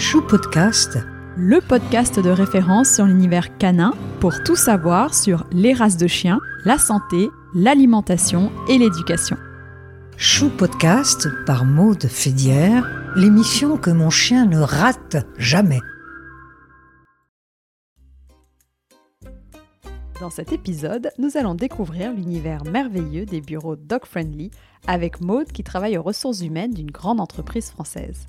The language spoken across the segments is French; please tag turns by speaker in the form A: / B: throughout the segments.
A: Chou Podcast,
B: le podcast de référence sur l'univers canin pour tout savoir sur les races de chiens, la santé, l'alimentation et l'éducation.
A: Chou Podcast par Maude Fédière, l'émission que mon chien ne rate jamais.
B: Dans cet épisode, nous allons découvrir l'univers merveilleux des bureaux Dog Friendly avec Maude qui travaille aux ressources humaines d'une grande entreprise française.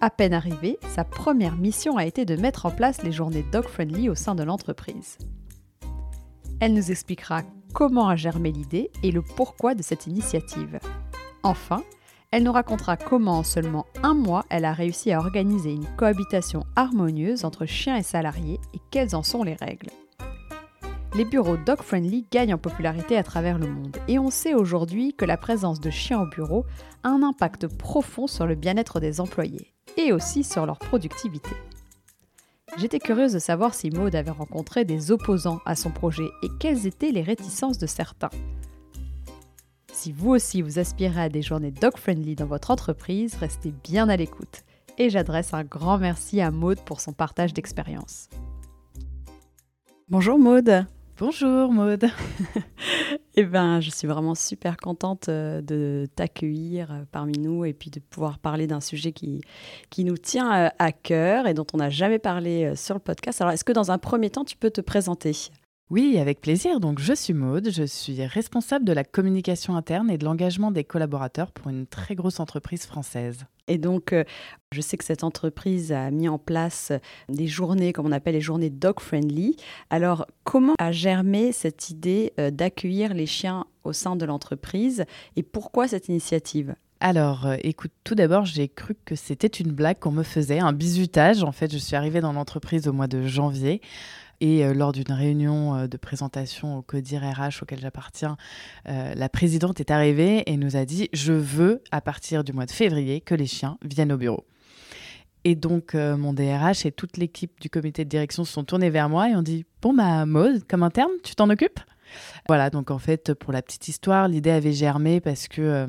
B: À peine arrivée, sa première mission a été de mettre en place les journées Dog Friendly au sein de l'entreprise. Elle nous expliquera comment a germé l'idée et le pourquoi de cette initiative. Enfin, elle nous racontera comment en seulement un mois elle a réussi à organiser une cohabitation harmonieuse entre chiens et salariés et quelles en sont les règles. Les bureaux dog friendly gagnent en popularité à travers le monde et on sait aujourd'hui que la présence de chiens au bureau a un impact profond sur le bien-être des employés et aussi sur leur productivité. J'étais curieuse de savoir si Maud avait rencontré des opposants à son projet et quelles étaient les réticences de certains. Si vous aussi vous aspirez à des journées dog-friendly dans votre entreprise, restez bien à l'écoute. Et j'adresse un grand merci à Maude pour son partage d'expérience. Bonjour Maude
C: Bonjour Maude.
B: eh ben, je suis vraiment super contente euh, de t'accueillir euh, parmi nous et puis de pouvoir parler d'un sujet qui, qui nous tient euh, à cœur et dont on n'a jamais parlé sur le podcast. Alors, est-ce que dans un premier temps, tu peux te présenter?
C: Oui, avec plaisir. Donc, je suis Maude, je suis responsable de la communication interne et de l'engagement des collaborateurs pour une très grosse entreprise française.
B: Et donc, euh, je sais que cette entreprise a mis en place des journées, comme on appelle les journées dog friendly. Alors, comment a germé cette idée euh, d'accueillir les chiens au sein de l'entreprise et pourquoi cette initiative?
C: Alors, euh, écoute, tout d'abord, j'ai cru que c'était une blague qu'on me faisait, un bizutage. En fait, je suis arrivée dans l'entreprise au mois de janvier. Et euh, lors d'une réunion euh, de présentation au CODIR RH auquel j'appartiens, euh, la présidente est arrivée et nous a dit Je veux, à partir du mois de février, que les chiens viennent au bureau. Et donc, mon DRH et toute l'équipe du comité de direction se sont tournés vers moi et ont dit Bon, bah, Maud, comme interne, tu t'en occupes? Voilà, donc en fait, pour la petite histoire, l'idée avait germé parce que euh,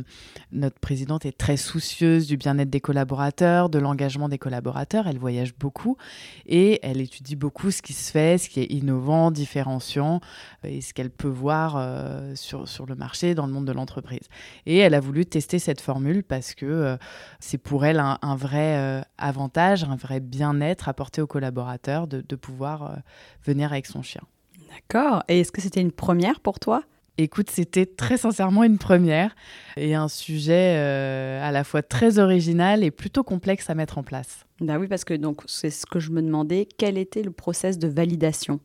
C: notre présidente est très soucieuse du bien-être des collaborateurs, de l'engagement des collaborateurs. Elle voyage beaucoup et elle étudie beaucoup ce qui se fait, ce qui est innovant, différenciant euh, et ce qu'elle peut voir euh, sur, sur le marché, dans le monde de l'entreprise. Et elle a voulu tester cette formule parce que c'est pour elle un, vrai avantage, un vrai bien-être apporté aux collaborateurs de, de pouvoir venir avec son chien.
B: D'accord. Et est-ce que c'était une première pour toi?
C: Écoute, c'était très sincèrement une première et un sujet euh, à la fois très original et plutôt complexe à mettre en place.
B: Bah oui, parce que donc c'est ce que je me demandais, quel était le process de validation?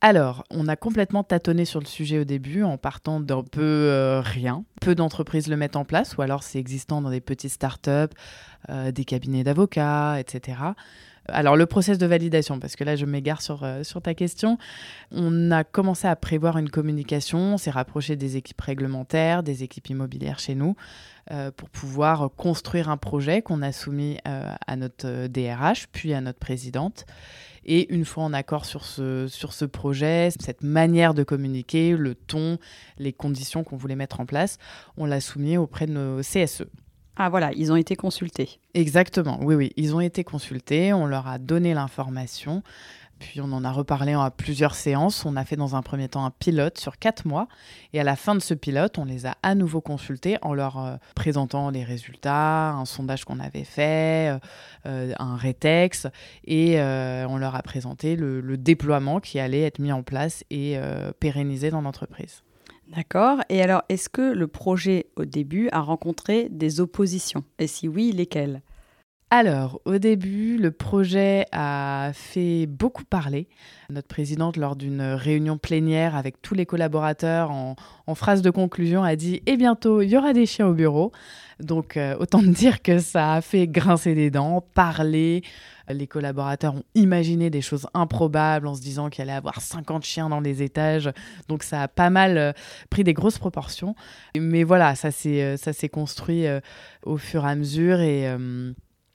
C: Alors, on a complètement tâtonné sur le sujet au début en partant d'un peu euh, rien. Peu d'entreprises le mettent en place, ou alors c'est existant dans des petites startups, euh, des cabinets d'avocats, etc. Alors le process de validation, parce que là je m'égare sur, euh, sur ta question, on a commencé à prévoir une communication, on s'est rapproché des équipes réglementaires, des équipes immobilières chez nous, euh, pour pouvoir construire un projet qu'on a soumis euh, à notre DRH, puis à notre présidente. Et une fois en accord sur ce, sur ce projet, cette manière de communiquer, le ton, les conditions qu'on voulait mettre en place, on l'a soumis auprès de nos CSE.
B: Ah voilà, ils ont été consultés.
C: Exactement, oui, oui, ils ont été consultés, on leur a donné l'information, puis on en a reparlé à plusieurs séances. On a fait dans un premier temps un pilote sur quatre mois, et à la fin de ce pilote, on les a à nouveau consultés en leur euh, présentant les résultats, un sondage qu'on avait fait, euh, euh, un rétex, et on leur a présenté le, déploiement qui allait être mis en place et pérennisé dans l'entreprise.
B: D'accord. Et alors, est-ce que le projet au début a rencontré des oppositions? Et si oui, lesquelles?
C: Alors, au début, le projet a fait beaucoup parler. Notre présidente, lors d'une réunion plénière avec tous les collaborateurs, en, phrase de conclusion, a dit Et bientôt, il y aura des chiens au bureau. Donc, euh, autant dire que ça a fait grincer des dents, parler. Les collaborateurs ont imaginé des choses improbables en se disant qu'il allait avoir 50 chiens dans les étages. Donc, ça a pas mal euh, pris des grosses proportions. Mais voilà, ça s'est euh, construit au fur et à mesure. Et.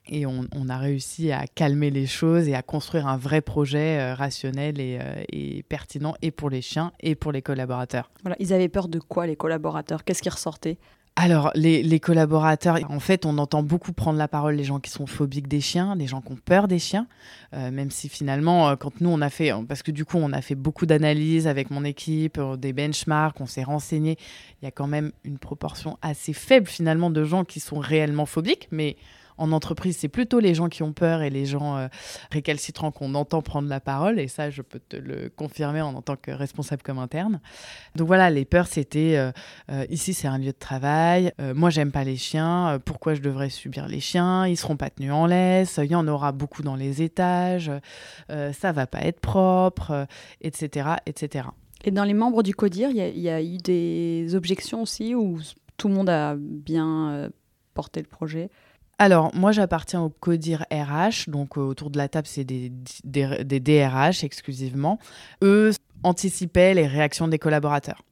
C: Et on, a réussi à calmer les choses et à construire un vrai projet euh, rationnel euh, et, pertinent et pour les chiens et pour les collaborateurs.
B: Voilà, ils avaient peur de quoi les collaborateurs? Qu'est-ce qui ressortait?
C: Alors, les, collaborateurs, en fait, on entend beaucoup prendre la parole les gens qui sont phobiques des chiens, les gens qui ont peur des chiens, euh, même si finalement, quand nous, on a fait, parce que du coup, on a fait beaucoup d'analyses avec mon équipe, des benchmarks, on s'est renseigné, il y a quand même une proportion assez faible finalement de gens qui sont réellement phobiques, mais en entreprise, c'est plutôt les gens qui ont peur et les gens euh, récalcitrants qu'on entend prendre la parole. Et ça, je peux te le confirmer en tant que responsable comme interne. Donc voilà, les peurs, c'était euh, euh, ici, c'est un lieu de travail. moi, j'aime pas les chiens. pourquoi je devrais subir les chiens? Ils seront pas tenus en laisse. Il y en aura beaucoup dans les étages. ça va pas être propre, etc., etc.
B: Et dans les membres du CODIR, il y, a eu des objections aussi où tout le monde a bien porté le projet?
C: Alors, moi, j'appartiens au CODIR RH, donc euh, autour de la table, c'est des, des, DRH exclusivement. Eux anticipaient les réactions des collaborateurs.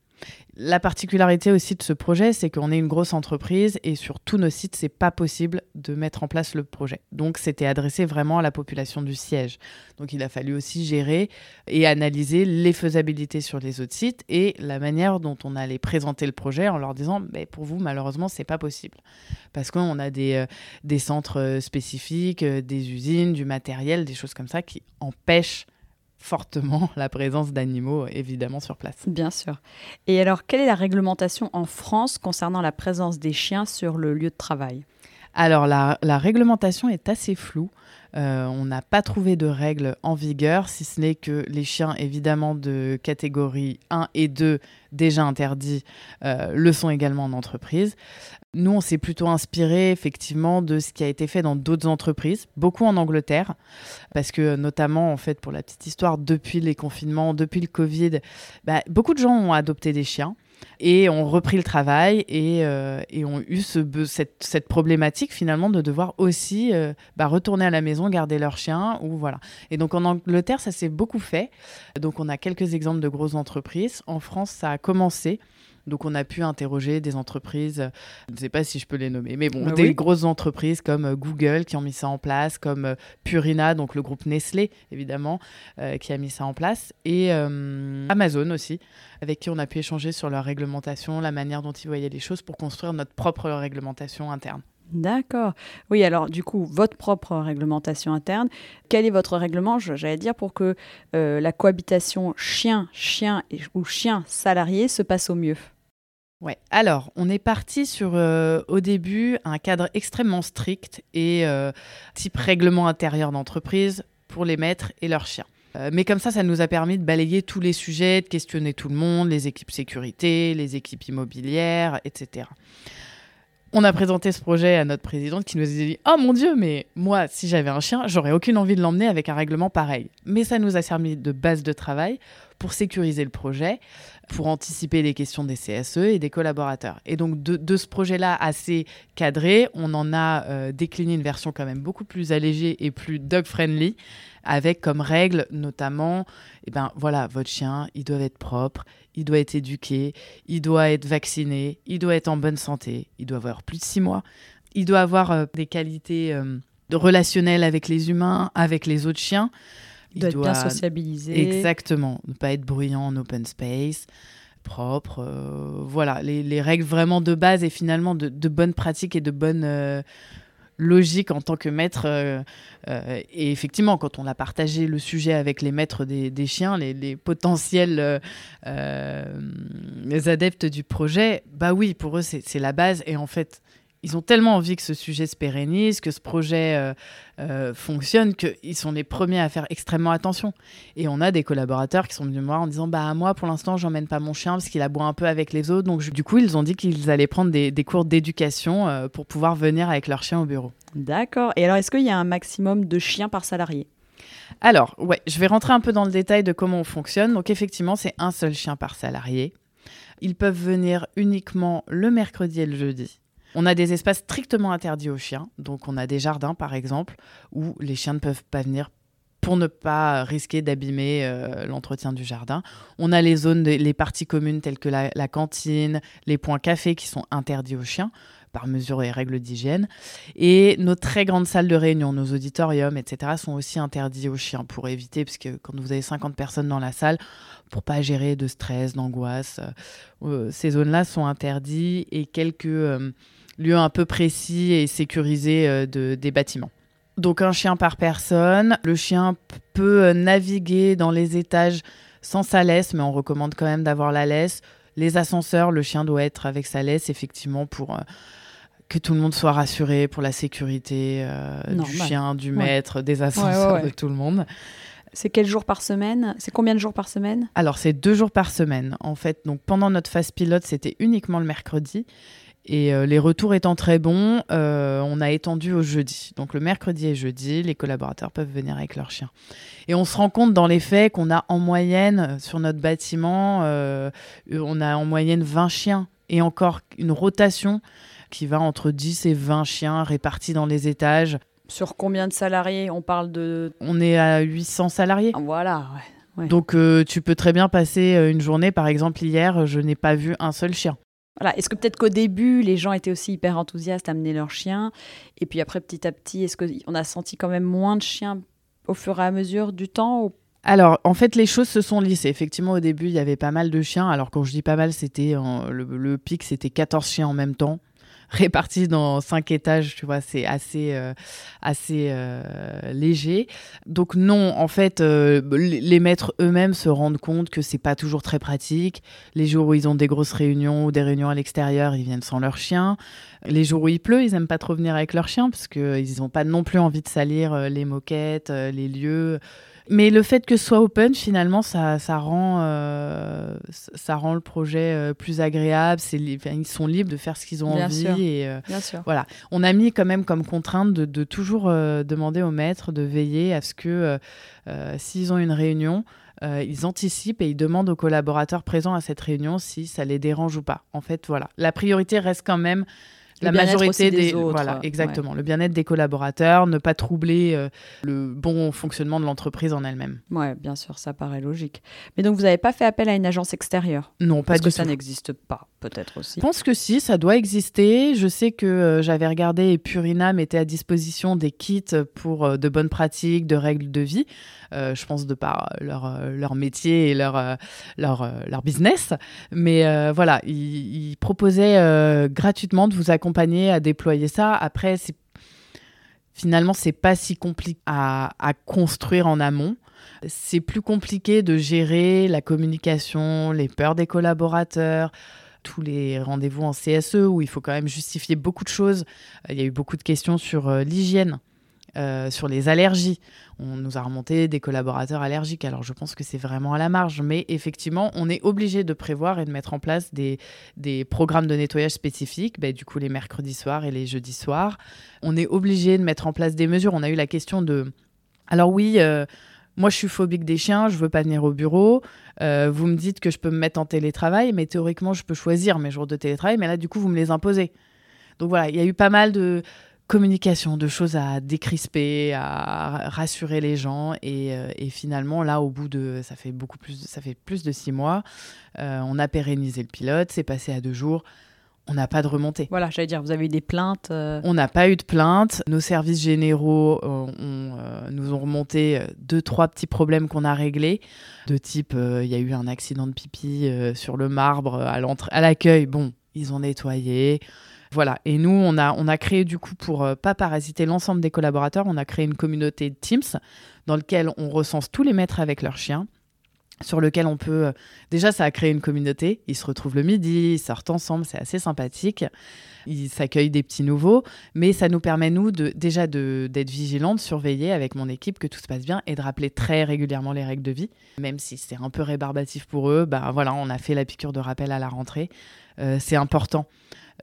C: La particularité aussi de ce projet, c'est qu'on est une grosse entreprise et sur tous nos sites, c'est pas possible de mettre en place le projet. Donc, c'était adressé vraiment à la population du siège. Donc, il a fallu aussi gérer et analyser les faisabilités sur les autres sites et la manière dont on allait présenter le projet en leur disant, mais pour vous, malheureusement, c'est pas possible parce qu'on a des, euh, centres euh, spécifiques, euh, des usines, du matériel, des choses comme ça qui empêchent fortement la présence d'animaux, évidemment, sur place.
B: Bien sûr. Et alors, quelle est la réglementation en France concernant la présence des chiens sur le lieu de travail?
C: Alors la, réglementation est assez floue. Euh, on n'a pas trouvé de règles en vigueur, si ce n'est que les chiens, évidemment, de catégorie 1 et 2, déjà interdits, euh, le sont également en entreprise. Nous, on s'est plutôt inspiré, effectivement, de ce qui a été fait dans d'autres entreprises, beaucoup en Angleterre, parce que, notamment, en fait, pour la petite histoire, depuis les confinements, depuis le Covid, bah, beaucoup de gens ont adopté des chiens et ont repris le travail et, euh, ont eu cette, problématique finalement de devoir aussi euh, bah, retourner à la maison, garder leur chien ou voilà. Et donc en Angleterre, ça s'est beaucoup fait. Donc on a quelques exemples de grosses entreprises. En France, ça a commencé. Donc on a pu interroger des entreprises, je ne sais pas si je peux les nommer, mais bon, bah des grosses entreprises comme euh, Google qui ont mis ça en place, comme euh, Purina, donc le groupe Nestlé évidemment, euh, qui a mis ça en place, et Amazon aussi, avec qui on a pu échanger sur leur réglementation, la manière dont ils voyaient les choses pour construire notre propre réglementation interne.
B: D'accord. Oui, alors du coup, votre propre réglementation interne, quel est votre règlement, j'allais dire, pour que la cohabitation chien-chien ou chien-salarié se passe au mieux?
C: Ouais. Alors, on est parti sur euh, au début un cadre extrêmement strict et euh, type règlement intérieur d'entreprise pour les maîtres et leurs chiens. Euh, mais comme ça, ça nous a permis de balayer tous les sujets, de questionner tout le monde, les équipes sécurité, les équipes immobilières, etc. On a présenté ce projet à notre présidente qui nous a dit Oh mon Dieu, mais moi, si j'avais un chien, j'aurais aucune envie de l'emmener avec un règlement pareil. Mais ça nous a servi de base de travail pour sécuriser le projet, pour anticiper les questions des CSE et des collaborateurs. Et donc de, ce projet-là assez cadré, on en a euh, décliné une version quand même beaucoup plus allégée et plus dog-friendly, avec comme règle notamment, eh ben voilà, votre chien, il doit être propre, il doit être éduqué, il doit être vacciné, il doit être en bonne santé, il doit avoir plus de six mois, il doit avoir euh, des qualités euh, relationnelles avec les humains, avec les autres chiens.
B: Il doit, être bien sociabilisé.
C: Exactement. Ne pas être bruyant en open space, propre. Euh, voilà, les, règles vraiment de base et finalement de, bonnes pratiques et de bonnes euh, logiques en tant que maître. Euh, et effectivement, quand on a partagé le sujet avec les maîtres des, chiens, les, les potentiels les adeptes du projet, bah oui, pour eux, c'est la base. Et en fait, ils ont tellement envie que ce sujet se pérennise, que ce projet euh, euh, fonctionne, qu'ils sont les premiers à faire extrêmement attention. Et on a des collaborateurs qui sont venus me voir en disant Bah, moi, pour l'instant, j'emmène pas mon chien parce qu'il aboie un peu avec les autres. Donc, du coup, ils ont dit qu'ils allaient prendre des, cours d'éducation euh, pour pouvoir venir avec leur chien au bureau.
B: D'accord. Et alors, est-ce qu'il y a un maximum de chiens par salarié?
C: Alors, ouais, je vais rentrer un peu dans le détail de comment on fonctionne. Donc, effectivement, c'est un seul chien par salarié. Ils peuvent venir uniquement le mercredi et le jeudi. On a des espaces strictement interdits aux chiens. Donc, on a des jardins, par exemple, où les chiens ne peuvent pas venir pour ne pas risquer d'abîmer euh, l'entretien du jardin. On a les zones, les parties communes telles que la, cantine, les points café qui sont interdits aux chiens par mesure des règles d'hygiène. Et nos très grandes salles de réunion, nos auditoriums, etc., sont aussi interdits aux chiens pour éviter, parce que quand vous avez 50 personnes dans la salle, pour pas gérer de stress, d'angoisse, ces zones-là sont interdites et quelques lieux un peu précis et sécurisés de, des bâtiments. Donc un chien par personne. Le chien peut euh, naviguer dans les étages sans sa laisse, mais on recommande quand même d'avoir la laisse. Les ascenseurs, le chien doit être avec sa laisse, effectivement, pour euh, que tout le monde soit rassuré, pour la sécurité euh, du chien, du maître, des ascenseurs, de tout le monde.
B: C'est quel jour par semaine? C'est combien de jours par semaine?
C: Alors, c'est deux jours par semaine. En fait, donc pendant notre phase pilote, c'était uniquement le mercredi. Et euh, les retours étant très bons, euh, on a étendu au jeudi. Donc le mercredi et jeudi, les collaborateurs peuvent venir avec leurs chiens. Et on se rend compte dans les faits qu'on a en moyenne euh, sur notre bâtiment, on a en moyenne 20 chiens et encore une rotation qui va entre 10 et 20 chiens répartis dans les étages.
B: Sur combien de salariés On parle de...
C: On est à 800 salariés.
B: Ah, voilà,
C: ouais. Donc tu peux très bien passer une journée, par exemple hier, je n'ai pas vu un seul chien.
B: Voilà. Est-ce que peut-être qu'au début, les gens étaient aussi hyper enthousiastes à amener leurs chiens? Et puis après, petit à petit, est-ce qu'on a senti quand même moins de chiens au fur et à mesure du temps
C: alors, en fait, les choses se sont lissées. Effectivement, au début, il y avait pas mal de chiens. Alors, quand je dis pas mal, c'était le, le, pic, c'était 14 chiens en même temps répartis dans cinq étages, tu vois, c'est assez, euh, assez euh, léger. Donc non, en fait, euh, les maîtres eux-mêmes se rendent compte que c'est pas toujours très pratique. Les jours où ils ont des grosses réunions ou des réunions à l'extérieur, ils viennent sans leur chien. Les jours où il pleut, ils aiment pas trop venir avec leur chien parce qu'ils n'ont pas non plus envie de salir les moquettes, les lieux. Mais le fait que ce soit open, finalement, ça, ça, rend, euh, ça rend le projet euh, plus agréable. Ils sont libres de faire ce qu'ils ont envie. Et,
B: euh, Bien sûr.
C: Voilà. On a mis quand même comme contrainte de, de toujours demander aux maîtres de veiller à ce que s'ils ont une réunion, ils anticipent et ils demandent aux collaborateurs présents à cette réunion si ça les dérange ou pas. En fait, voilà. La priorité reste quand même la majorité des,
B: autres.
C: Voilà, exactement. Le bien-être des collaborateurs, ne pas troubler euh, le bon fonctionnement de l'entreprise en elle-même.
B: Ouais, bien sûr, ça paraît logique. Mais donc, vous n'avez pas fait appel à une agence extérieure?
C: Non, pas
B: Parce
C: du
B: que
C: tout.
B: ça n'existe pas, peut-être aussi.
C: Je pense que si, ça doit exister. Je sais que euh, j'avais regardé et Purina mettait à disposition des kits pour euh, de bonnes pratiques, de règles de vie. je pense de par leur, leur métier et leur, leur, leur business. Mais voilà, ils, ils proposaient gratuitement de vous accompagner à déployer ça. Après, c'est finalement, c'est pas si compliqué à, construire en amont. C'est plus compliqué de gérer la communication, les peurs des collaborateurs, tous les rendez-vous en CSE où il faut quand même justifier beaucoup de choses. Il y a eu beaucoup de questions sur euh, l'hygiène. Euh, sur les allergies. On nous a remonté des collaborateurs allergiques, alors je pense que c'est vraiment à la marge, mais effectivement, on est obligé de prévoir et de mettre en place des, programmes de nettoyage spécifiques, bah, du coup les mercredis soirs et les jeudis soirs. On est obligé de mettre en place des mesures. On a eu la question de... Alors oui, euh, moi je suis phobique des chiens, je veux pas venir au bureau. Euh, vous me dites que je peux me mettre en télétravail, mais théoriquement je peux choisir mes jours de télétravail, mais là du coup vous me les imposez. Donc voilà, il y a eu pas mal de communication, de choses à décrisper, à rassurer les gens. Euh, et, finalement, là, au bout de, ça fait beaucoup plus, ça fait plus de six mois, euh, on a pérennisé le pilote, c'est passé à deux jours. On n'a pas de remontée.
B: Voilà, j'allais dire, vous avez eu des plaintes euh
C: On n'a pas eu de plaintes. Nos services généraux nous ont remonté deux, trois petits problèmes qu'on a réglés. De type, il y a eu un accident de pipi sur le marbre à l'accueil. Bon, ils ont nettoyé. Voilà. Et nous, on a, on a créé du coup, pour euh, pas parasiter l'ensemble des collaborateurs, on a créé une communauté de Teams dans lequel on recense tous les maîtres avec leurs chiens sur lequel on peut... Euh, déjà, ça a créé une communauté. Ils se retrouvent le midi, ils sortent ensemble, c'est assez sympathique. Ils s'accueillent des petits nouveaux, mais ça nous permet, nous, de, déjà d'être vigilants, de surveiller avec mon équipe que tout se passe bien et de rappeler très régulièrement les règles de vie. Même si c'est un peu rébarbatif pour eux, ben voilà, on a fait la piqûre de rappel à la rentrée. Euh, c'est important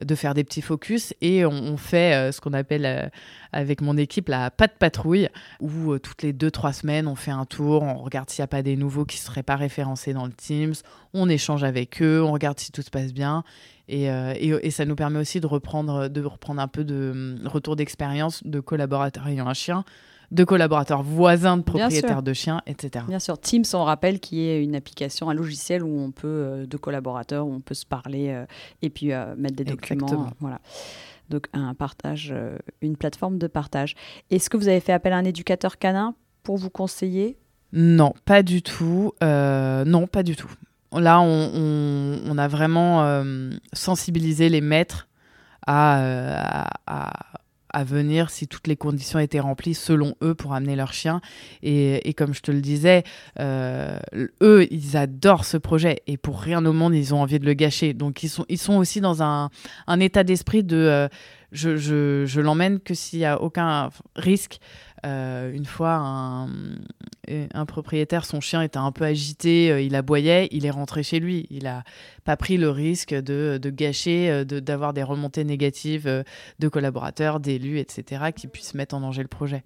C: de faire des petits focus et on, fait euh, ce qu'on appelle euh, avec mon équipe la patte patrouille où toutes les deux trois semaines on fait un tour, on regarde s'il n'y a pas des nouveaux qui ne seraient pas référencés dans le Teams, on échange avec eux, on regarde si tout se passe bien et, ça nous permet aussi de reprendre, de reprendre un peu de retour d'expérience de collaborateurs ayant un chien de collaborateurs voisins de propriétaires de chiens, etc.
B: Bien sûr, Teams, on rappelle, qui est une application, un logiciel où on peut, euh, de collaborateurs, où on peut se parler euh, et puis euh, mettre des documents. Voilà. donc un partage, une plateforme de partage. Est-ce que vous avez fait appel à un éducateur canin pour vous conseiller?
C: Non, pas du tout. non, pas du tout. Là, on, a vraiment sensibilisé les maîtres à, à venir si toutes les conditions étaient remplies selon eux pour amener leur chien. Et, comme je te le disais, euh, eux, ils adorent ce projet et pour rien au monde, ils ont envie de le gâcher. Donc ils sont, ils sont aussi dans un, état d'esprit de euh, je, je, je l'emmène que s'il n'y a aucun risque. Euh, une fois, un, propriétaire, son chien était un peu agité, euh, il aboyait, il est rentré chez lui. Il n'a pas pris le risque de, de gâcher, euh, d'avoir des remontées négatives de collaborateurs, d'élus, etc., qui puissent mettre en danger le projet.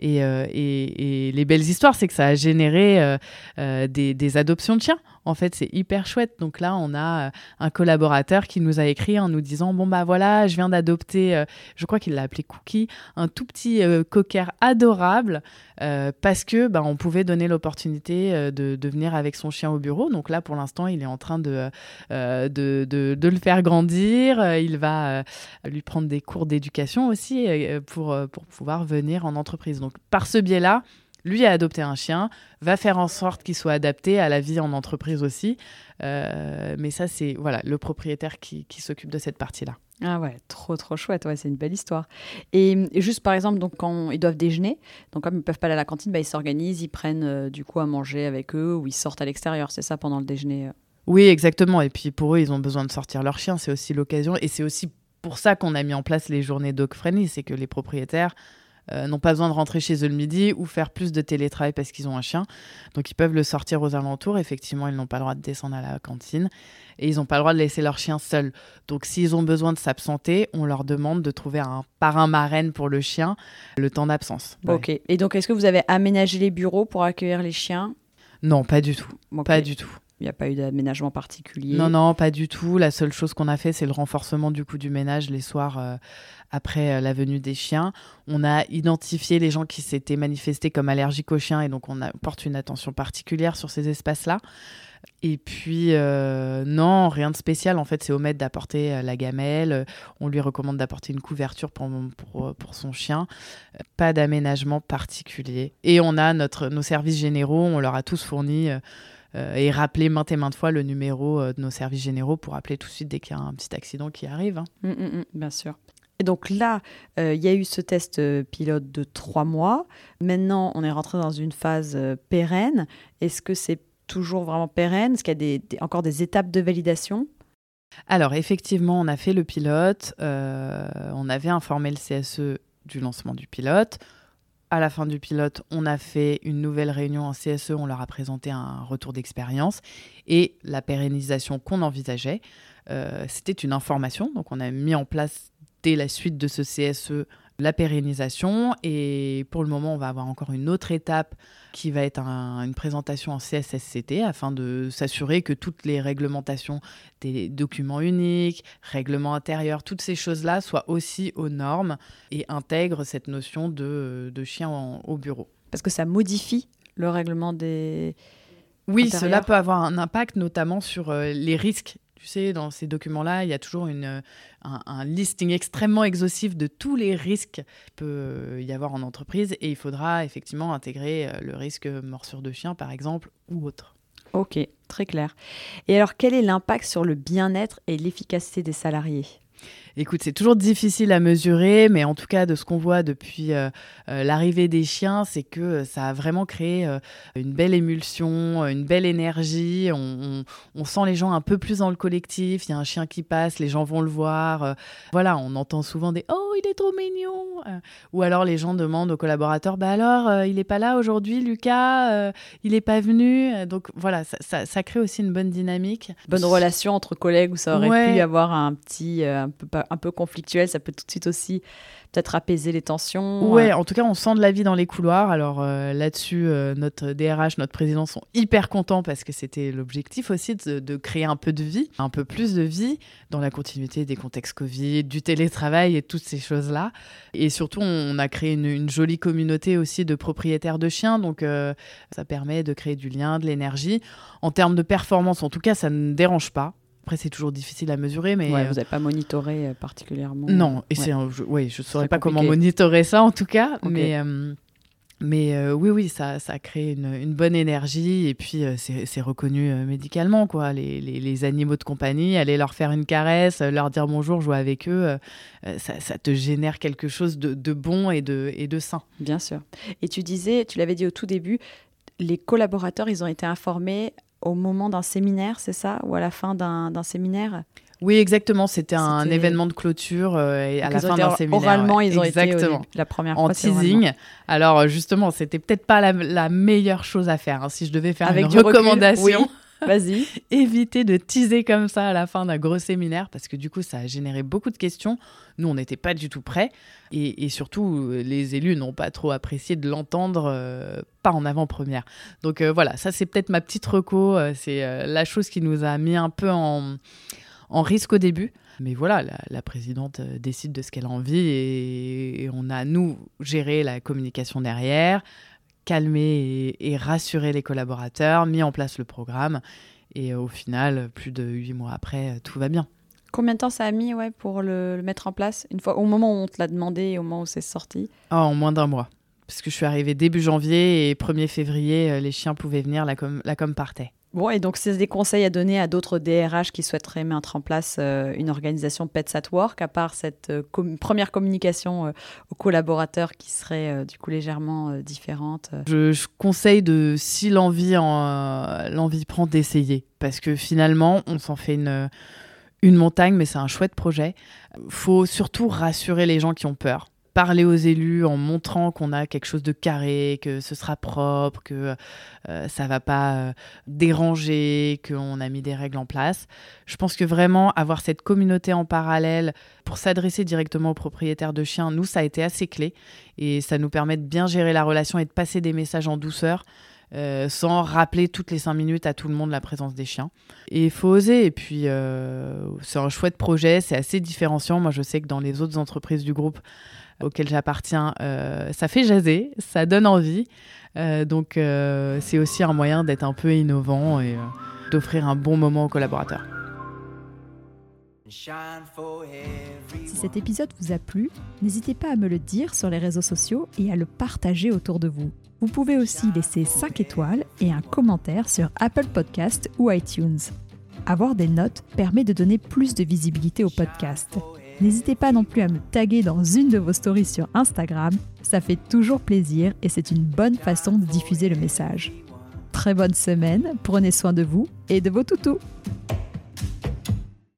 C: Et, les belles histoires, c'est que ça a généré des, adoptions de chiens. En fait, c'est hyper chouette. Donc là, on a euh, un collaborateur qui nous a écrit en nous disant Bon, bah voilà, je viens d'adopter, euh, je crois qu'il l'a appelé Cookie, un tout petit euh, cocker adorable parce que bah, on pouvait donner l'opportunité de, de, venir avec son chien au bureau. Donc là, pour l'instant, il est en train de, de, de, de, le faire grandir. il va lui prendre des cours d'éducation aussi pour, pour pouvoir venir en entreprise. Donc par ce biais-là, lui a adopté un chien, va faire en sorte qu'il soit adapté à la vie en entreprise aussi. Euh, mais ça, c'est voilà le propriétaire qui, s'occupe de cette partie-là.
B: Ah ouais, trop trop chouette, ouais, c'est une belle histoire. Et, juste par exemple, donc quand ils doivent déjeuner, donc comme ils peuvent pas aller à la cantine, bah, ils s'organisent, ils prennent euh, du coup à manger avec eux ou ils sortent à l'extérieur, c'est ça pendant le déjeuner. Euh?
C: Oui, exactement. Et puis pour eux, ils ont besoin de sortir leur chien, c'est aussi l'occasion. Et c'est aussi pour ça qu'on a mis en place les journées dog friendly, c'est que les propriétaires euh, n'ont pas besoin de rentrer chez eux le midi ou faire plus de télétravail parce qu'ils ont un chien. Donc ils peuvent le sortir aux alentours. Effectivement, ils n'ont pas le droit de descendre à la cantine et ils n'ont pas le droit de laisser leur chien seul. Donc s'ils ont besoin de s'absenter, on leur demande de trouver un parrain marraine pour le chien le temps d'absence.
B: Ok. Et donc est-ce que vous avez aménagé les bureaux pour accueillir les chiens?
C: Non, pas du tout. Pas du tout.
B: Il n'y a pas eu d'aménagement particulier
C: Non, non, pas du tout. La seule chose qu'on a fait, c'est le renforcement du coup du ménage les soirs euh, après euh, la venue des chiens. On a identifié les gens qui s'étaient manifestés comme allergiques aux chiens et donc on porte une attention particulière sur ces espaces-là. Et puis, euh, non, rien de spécial. En fait, c'est au maître d'apporter la gamelle. On lui recommande d'apporter une couverture pour, pour, pour son chien. Pas d'aménagement particulier. Et on a notre, nos services généraux, on leur a tous fourni et rappeler maintes et maintes fois le numéro euh, de nos services généraux pour appeler tout de suite dès qu'il y a un petit accident qui arrive. Hein.
B: Mmh, mmh, mmh, bien sûr. Et donc là, euh, il y a eu ce test pilote de trois mois. Maintenant, on est rentré dans une phase pérenne. Est-ce que c'est toujours vraiment pérenne? Est-ce qu'il y a encore des étapes de validation?
C: Alors effectivement, on a fait le pilote, on avait informé le CSE du lancement du pilote à la fin du pilote, on a fait une nouvelle réunion en CSE, on leur a présenté un retour d'expérience et la pérennisation qu'on envisageait. Euh, c'était une information, donc on a mis en place dès la suite de ce CSE la pérennisation. Et pour le moment, on va avoir encore une autre étape qui va être une présentation en CSSCT afin de s'assurer que toutes les réglementations des documents uniques, règlements intérieurs, toutes ces choses-là soient aussi aux normes et intègrent cette notion de, chien au bureau.
B: Parce que ça modifie le règlement des...
C: Oui, cela peut avoir un impact notamment sur euh, les risques tu sais, dans ces documents-là, il y a toujours une, un, listing extrêmement exhaustif de tous les risques qu'il peut y avoir en entreprise et il faudra effectivement intégrer euh, le risque morsure de chien, par exemple, ou autre.
B: Ok, très clair. Et alors, quel est l'impact sur le bien-être et l'efficacité des salariés?
C: Écoute, c'est toujours difficile à mesurer, mais en tout cas, de ce qu'on voit depuis euh, euh, l'arrivée des chiens, c'est que ça a vraiment créé euh, une belle émulsion, une belle énergie. On, sent les gens un peu plus dans le collectif. Il y a un chien qui passe, les gens vont le voir. voilà, on entend souvent des Oh, il est trop mignon Ou alors les gens demandent aux collaborateurs Bah alors, il n'est pas là aujourd'hui, Lucas Il n'est pas venu? Donc voilà, ça, crée aussi une bonne dynamique.
B: Bonne relation entre collègues où ça aurait pu y avoir un petit. un peu un peu conflictuel, ça peut tout de suite aussi peut-être apaiser les tensions.
C: Ouais, en tout cas, on sent de la vie dans les couloirs. Alors euh, là-dessus, euh, notre DRH, notre président sont hyper contents parce que c'était l'objectif aussi de, créer un peu de vie, un peu plus de vie dans la continuité des contextes Covid, du télétravail et toutes ces choses-là. Et surtout, on a créé une, jolie communauté aussi de propriétaires de chiens, donc euh, ça permet de créer du lien, de l'énergie. En termes de performance, en tout cas, ça ne dérange pas. Après, c'est toujours difficile à mesurer, mais
B: vous n'avez pas monitoré particulièrement.
C: Non, et c'est, je ne saurais pas comment monitorer ça en tout cas, mais mais euh, oui, oui, ça, ça crée une, une bonne énergie et puis euh, c'est reconnu euh, médicalement, quoi. Les, les, les, animaux de compagnie, aller leur faire une caresse, leur dire bonjour, jouer avec eux, ça, ça, te génère quelque chose de, de, bon et de, et de sain.
B: Bien sûr. Et tu disais, tu l'avais dit au tout début, les collaborateurs, ils ont été informés au moment d'un séminaire, c'est ça? Ou à la fin d'un séminaire?
C: Oui, exactement. C'était un événement de clôture euh, et à la fin d'un séminaire.
B: Oralement, ils ont exactement. été la première
C: en teasing. Alors justement, c'était peut-être pas la, meilleure chose à faire. Hein. Si je devais faire Avec une recommandation,
B: Vas-y.
C: Éviter de teaser comme ça à la fin d'un gros séminaire parce que du coup, ça a généré beaucoup de questions. Nous, on n'était pas du tout prêts. Et, surtout, les élus n'ont pas trop apprécié de l'entendre, euh, pas en avant-première. Donc euh, voilà, ça, c'est peut-être ma petite reco. c'est la chose qui nous a mis un peu en risque au début. Mais voilà, la, présidente euh, décide de ce qu'elle a envie et, on a, nous, géré la communication derrière, calmé et, rassuré les collaborateurs, mis en place le programme. Et au final, plus de huit mois après, tout va bien.
B: Combien de temps ça a mis ouais, pour le, mettre en place une fois, Au moment où on te l'a demandé et au moment où c'est sorti?
C: Oh, En moins d'un mois. Parce que je suis arrivée début janvier et 1er février, euh, les chiens pouvaient venir, la com, la com partait.
B: Bon, et donc c'est des conseils à donner à d'autres DRH qui souhaiteraient mettre en place euh, une organisation Pets at Work, à part cette euh, première communication euh, aux collaborateurs qui serait du coup légèrement différente.
C: Je, conseille de, si l'envie l'envie prend, d'essayer, parce que finalement, on s'en fait une, une montagne, mais c'est un chouette projet. Faut surtout rassurer les gens qui ont peur parler aux élus en montrant qu'on a quelque chose de carré, que ce sera propre, que euh, ça va pas euh, déranger, qu'on a mis des règles en place. Je pense que vraiment avoir cette communauté en parallèle pour s'adresser directement aux propriétaires de chiens, nous, ça a été assez clé et ça nous permet de bien gérer la relation et de passer des messages en douceur. Euh, sans rappeler toutes les cinq minutes à tout le monde la présence des chiens. Et il faut oser. Et puis, c'est un chouette projet, c'est assez différenciant. Moi, je sais que dans les autres entreprises du groupe, auquel j'appartiens, euh, ça fait jaser, ça donne envie. Euh, donc euh, c'est aussi un moyen d'être un peu innovant et d'offrir un bon moment aux collaborateurs.
D: Si cet épisode vous a plu, n'hésitez pas à me le dire sur les réseaux sociaux et à le partager autour de vous. Vous pouvez aussi laisser 5 étoiles et un commentaire sur Apple Podcast ou iTunes. Avoir des notes permet de donner plus de visibilité au podcast. N'hésitez pas non plus à me taguer dans une de vos stories sur Instagram, ça fait toujours plaisir et c'est une bonne façon de diffuser le message. Très bonne semaine, prenez soin de vous et de vos toutous